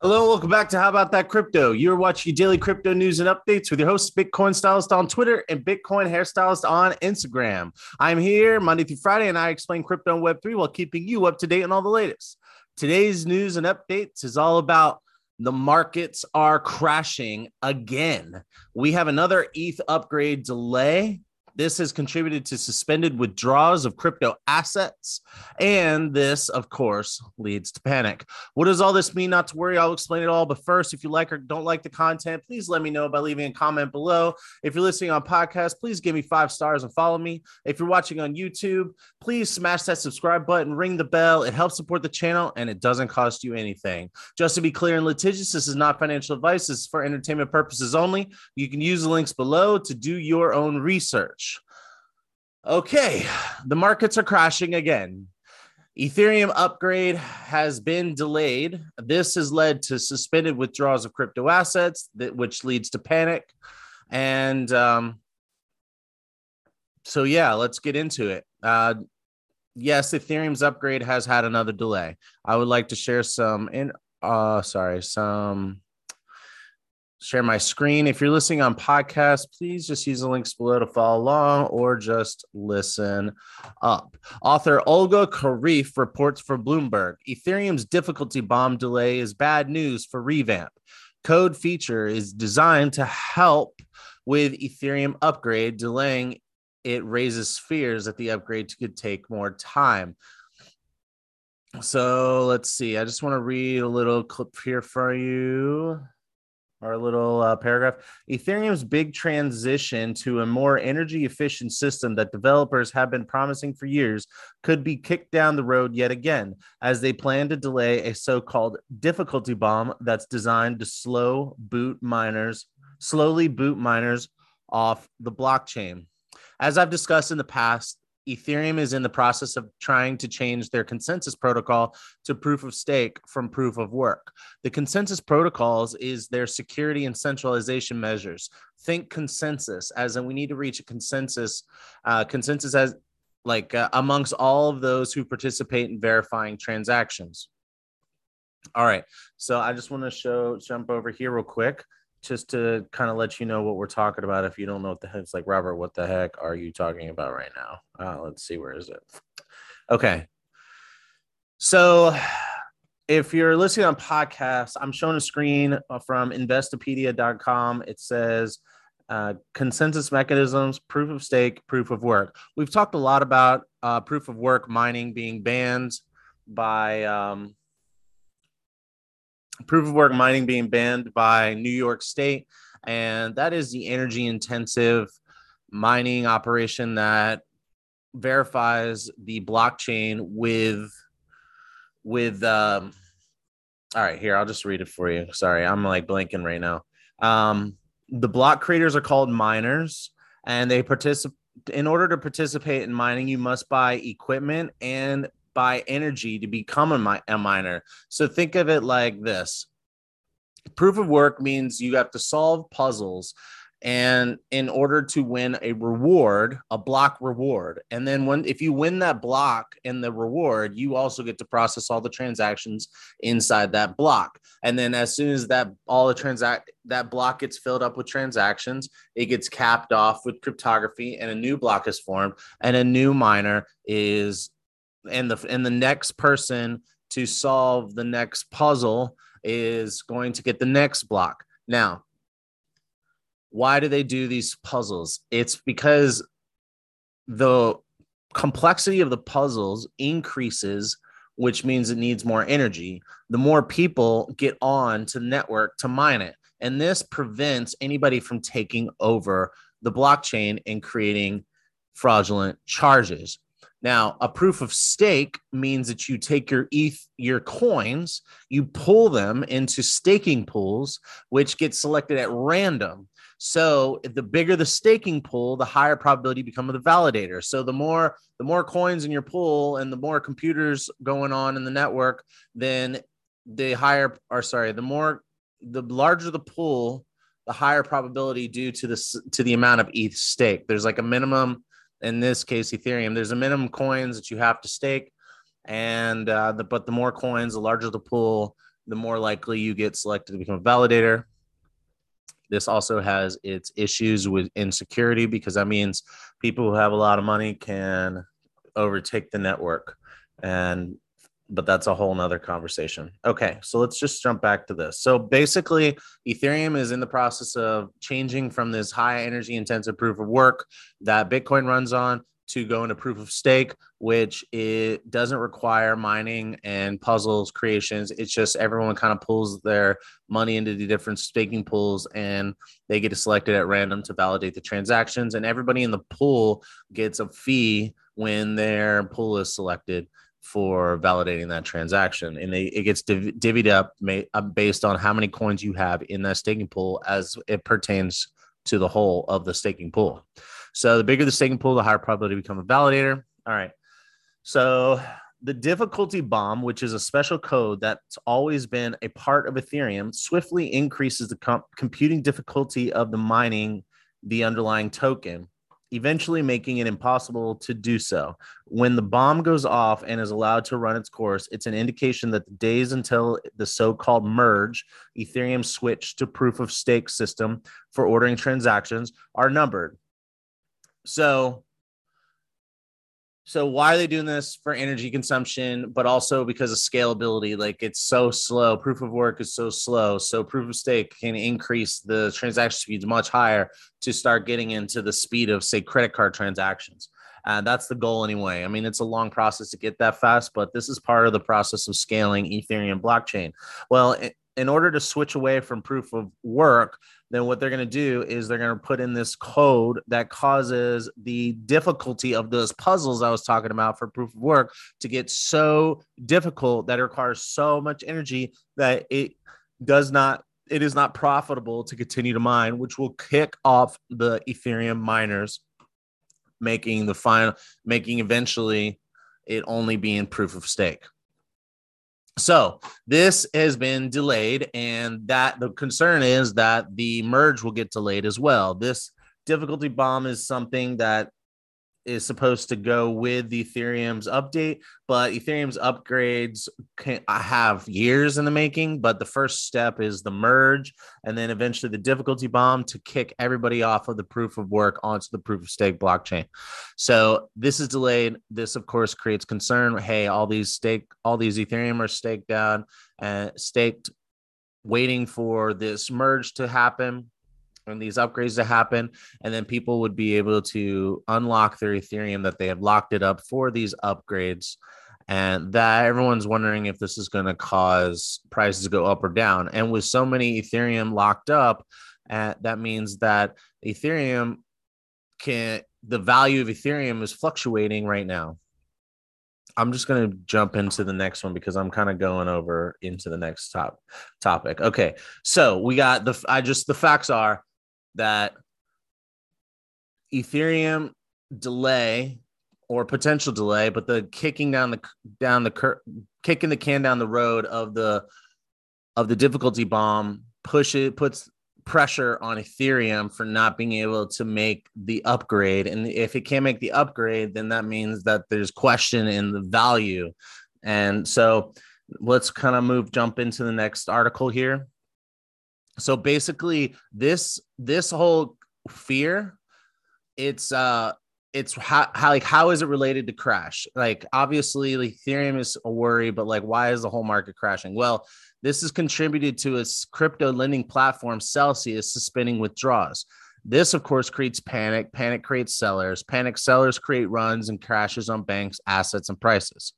Hello, welcome back to How About That Crypto. You're watching daily crypto news and updates with your host, Bitcoin Stylist on Twitter and Bitcoin Hairstylist on Instagram. I'm here Monday through Friday, and I explain crypto and Web3 while keeping you up to date on all the latest. Today's news and updates is all about the markets are crashing again. We have another ETH upgrade delay this has contributed to suspended withdrawals of crypto assets. And this, of course, leads to panic. What does all this mean? Not to worry, I'll explain it all. But first, if you like or don't like the content, please let me know by leaving a comment below. If you're listening on podcast, please give me five stars and follow me. If you're watching on YouTube, please smash that subscribe button, ring the bell. It helps support the channel and it doesn't cost you anything. Just to be clear and litigious, this is not financial advice. This is for entertainment purposes only. You can use the links below to do your own research. Okay, the markets are crashing again. Ethereum upgrade has been delayed. This has led to suspended withdrawals of crypto assets, that, which leads to panic. And um, so, yeah, let's get into it. Uh, yes, Ethereum's upgrade has had another delay. I would like to share some in, uh, sorry, some share my screen. If you're listening on podcast, please just use the links below to follow along or just listen up. Author Olga Kharif reports for Bloomberg Ethereum's difficulty bomb delay is bad news for revamp. Code feature is designed to help with Ethereum upgrade, delaying it raises fears that the upgrade could take more time. So let's see. I just want to read a little clip here for you our little uh, paragraph. Ethereum's big transition to a more energy efficient system that developers have been promising for years could be kicked down the road yet again as they plan to delay a so called difficulty bomb that's designed to slow boot miners, slowly boot miners off the blockchain. As I've discussed in the past, Ethereum is in the process of trying to change their consensus protocol to proof of stake from proof of work. The consensus protocols is their security and centralization measures. Think consensus as in we need to reach a consensus, uh, consensus as like uh, amongst all of those who participate in verifying transactions. All right, so I just want to show jump over here real quick just to kind of let you know what we're talking about. If you don't know what the heck, it's like, Robert, what the heck are you talking about right now? Uh, let's see, where is it? Okay. So if you're listening on podcasts, I'm showing a screen from investopedia.com. It says uh, consensus mechanisms, proof of stake, proof of work. We've talked a lot about uh, proof of work mining being banned by um, proof of work mining being banned by New York State. And that is the energy intensive mining operation that verifies the blockchain with with um all right here i'll just read it for you sorry i'm like blanking right now um the block creators are called miners and they participate in order to participate in mining you must buy equipment and buy energy to become a, mi- a miner. So think of it like this. Proof of work means you have to solve puzzles and in order to win a reward a block reward. And then when if you win that block and the reward you also get to process all the transactions inside that block. And then as soon as that all the transact that block gets filled up with transactions it gets capped off with cryptography and a new block is formed and a new miner is and the and the next person to solve the next puzzle is going to get the next block. Now, why do they do these puzzles? It's because the complexity of the puzzles increases, which means it needs more energy. The more people get on to network to mine it. And this prevents anybody from taking over the blockchain and creating fraudulent charges. Now, a proof of stake means that you take your ETH, your coins, you pull them into staking pools, which get selected at random. So the bigger the staking pool, the higher probability you become of the validator. So the more the more coins in your pool and the more computers going on in the network, then the higher or sorry, the more the larger the pool, the higher probability due to this to the amount of ETH stake. There's like a minimum in this case ethereum there's a minimum coins that you have to stake and uh, the, but the more coins the larger the pool the more likely you get selected to become a validator. This also has its issues with insecurity because that means people who have a lot of money can overtake the network. And but that's a whole nother conversation. Okay, so let's just jump back to this. So basically, Ethereum is in the process of changing from this high energy intensive proof of work that Bitcoin runs on to go into proof of stake, which it doesn't require mining and puzzles creations. It's just everyone kind of pulls their money into the different staking pools and they get selected at random to validate the transactions. And everybody in the pool gets a fee when their pool is selected for validating that transaction. And they, it gets div- divvied up uh, based on how many coins you have in that staking pool as it pertains to the whole of the staking pool. So the bigger the staking pool the higher probability to become a validator. All right. So the difficulty bomb which is a special code that's always been a part of ethereum swiftly increases the com- computing difficulty of the mining the underlying token eventually making it impossible to do so. When the bomb goes off and is allowed to run its course, it's an indication that the days until the so called merge, Ethereum switch to proof of stake system for ordering transactions, are numbered. So so why are they doing this for energy consumption, but also because of scalability? Like it's so slow. Proof of work is so slow. So proof of stake can increase the transaction speeds much higher to start getting into the speed of say credit card transactions. And that's the goal anyway. I mean, it's a long process to get that fast, but this is part of the process of scaling Ethereum blockchain. Well, in order to switch away from proof of work, then what they're going to do is they're going to put in this code that causes the difficulty of those puzzles I was talking about for proof of work to get so difficult that it requires so much energy that it does not it is not profitable to continue to mine which will kick off the ethereum miners making the final making eventually it only being proof of stake so this has been delayed, and that the concern is that the merge will get delayed as well. This difficulty bomb is something that is supposed to go with the Ethereum's update, but Ethereum's upgrades can uh, have years in the making. But the first step is the merge, and then eventually the difficulty bomb to kick everybody off of the proof of work onto the proof of stake blockchain. So this is delayed. This, of course, creates concern. Hey, all these stake, all these Ethereum are staked down and staked, waiting for this merge to happen and these upgrades to happen and then people would be able to unlock their ethereum that they have locked it up for these upgrades and that everyone's wondering if this is going to cause prices to go up or down and with so many ethereum locked up uh, that means that ethereum can the value of ethereum is fluctuating right now I'm just going to jump into the next one because I'm kind of going over into the next top topic. Okay. So we got the, I just, the facts are that Ethereum delay or potential delay, but the kicking down the down the cur- kicking the can down the road of the of the difficulty bomb push it puts pressure on Ethereum for not being able to make the upgrade. And if it can't make the upgrade, then that means that there's question in the value. And so let's kind of move jump into the next article here so basically this this whole fear it's uh it's how, how like how is it related to crash? Like obviously like ethereum is a worry but like why is the whole market crashing? Well this is contributed to a crypto lending platform celsius suspending withdrawals. This of course creates panic. Panic creates sellers. Panic sellers create runs and crashes on banks assets and prices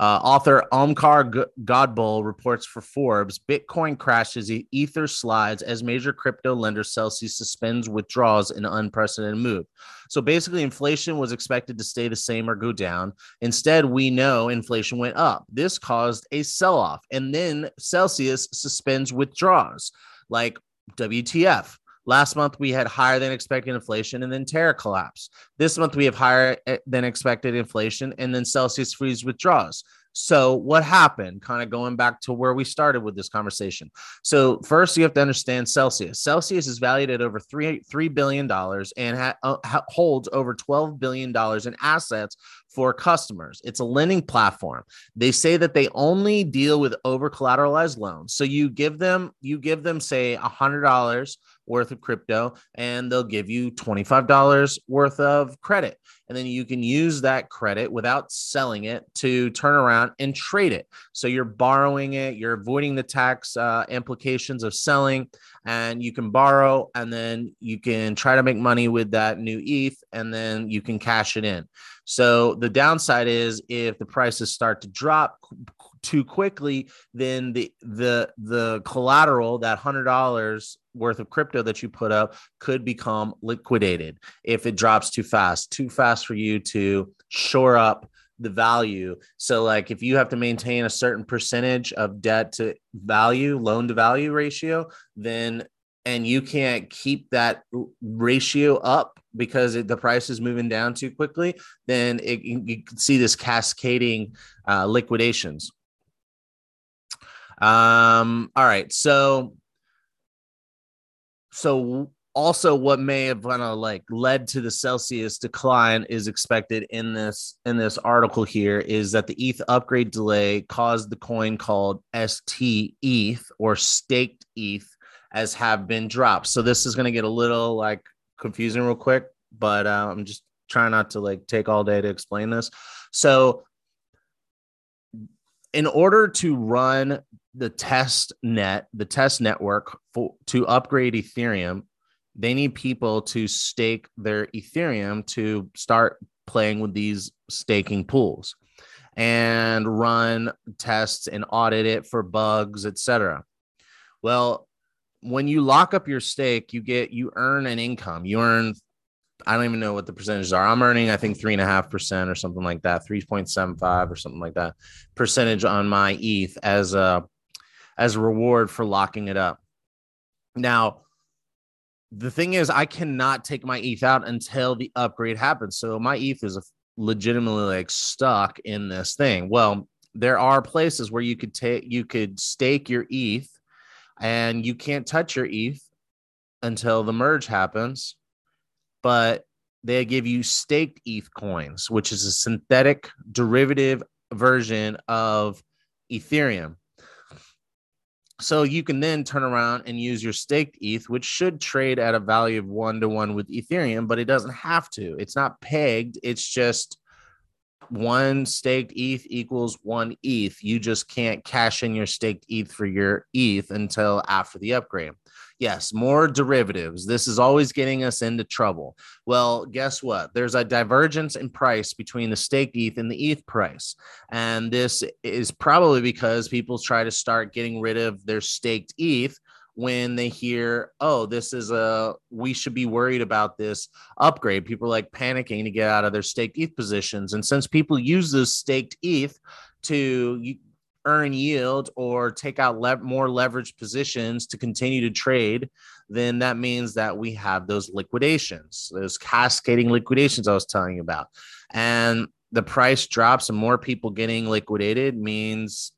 uh, author Omkar Godbole reports for Forbes Bitcoin crashes, Ether slides as major crypto lender Celsius suspends withdrawals in unprecedented move. So basically, inflation was expected to stay the same or go down. Instead, we know inflation went up. This caused a sell off, and then Celsius suspends withdrawals like WTF. Last month, we had higher than expected inflation and then Terra collapse. This month, we have higher eh, than expected inflation and then Celsius freeze withdraws. So, what happened? Kind of going back to where we started with this conversation. So, first, you have to understand Celsius. Celsius is valued at over three three billion dollars and uh, holds over twelve billion dollars in assets for customers. It's a lending platform. They say that they only deal with over collateralized loans. So you give them, you give them, say, a hundred dollars worth of crypto and they'll give you $25 worth of credit. And then you can use that credit without selling it to turn around and trade it. So you're borrowing it, you're avoiding the tax uh, implications of selling, and you can borrow and then you can try to make money with that new ETH and then you can cash it in. So the downside is if the prices start to drop too quickly, then the the the collateral that hundred dollars worth of crypto that you put up could become liquidated if it drops too fast, too fast for you to shore up the value. So, like if you have to maintain a certain percentage of debt to value, loan to value ratio, then and you can't keep that ratio up because it, the price is moving down too quickly, then it, you can see this cascading uh, liquidations. Um, all right, so so also what may have kind of like led to the celsius decline is expected in this in this article here is that the eth upgrade delay caused the coin called stETH or staked eth as have been dropped. So this is going to get a little like confusing real quick but uh, i'm just trying not to like take all day to explain this. So in order to run the test net, the test network for, to upgrade Ethereum, they need people to stake their Ethereum to start playing with these staking pools and run tests and audit it for bugs, etc. Well, when you lock up your stake, you get you earn an income. You earn I don't even know what the percentages are. I'm earning, I think, three and a half percent or something like that, 3.75 or something like that percentage on my ETH as a as a reward for locking it up. Now, the thing is, I cannot take my ETH out until the upgrade happens. So my ETH is legitimately like stuck in this thing. Well, there are places where you could take you could stake your ETH and you can't touch your ETH until the merge happens, but they give you staked ETH coins, which is a synthetic derivative version of Ethereum. So you can then turn around and use your staked ETH, which should trade at a value of one to one with Ethereum, but it doesn't have to. It's not pegged. It's just one staked ETH equals one ETH. You just can't cash in your staked ETH for your ETH until after the upgrade. Yes, more derivatives. This is always getting us into trouble. Well, guess what? There's a divergence in price between the staked ETH and the ETH price. And this is probably because people try to start getting rid of their staked ETH when they hear, oh, this is a, we should be worried about this upgrade. People are like panicking to get out of their staked ETH positions. And since people use this staked ETH to earn yield or take out le- more leveraged positions to continue to trade, then that means that we have those liquidations, those cascading liquidations I was telling you about. And the price drops and more people getting liquidated means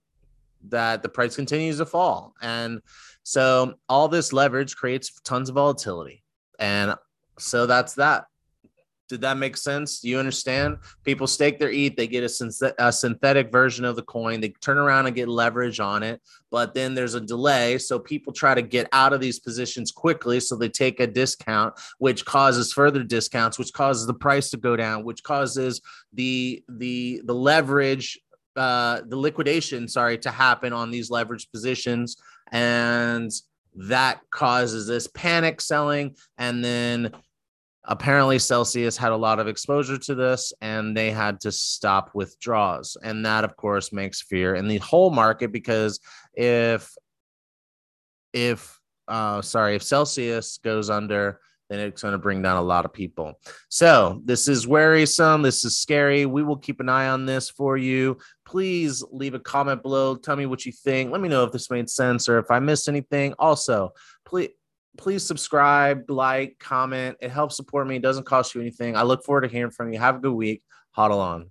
that the price continues to fall. And so all this leverage creates tons of volatility. And so that's that. Did that make sense? Do you understand? People stake their ETH, they get a, synth- a, synthetic version of the coin, they turn around and get leverage on it, but then there's a delay. So people try to get out of these positions quickly. So they take a discount, which causes further discounts, which causes the price to go down, which causes the the the leverage, uh, the liquidation, sorry, to happen on these leverage positions. And that causes this panic selling. And then apparently celsius had a lot of exposure to this and they had to stop withdrawals and that of course makes fear in the whole market because if if uh sorry if celsius goes under then it's going to bring down a lot of people. So this is worrisome. This is scary. We will keep an eye on this for you. Please leave a comment below. Tell me what you think. Let me know if this made sense or if i missed anything. Also please please subscribe, like, comment. It helps support me. It doesn't cost you anything. I look forward to hearing from you. Have a good week. HODL on.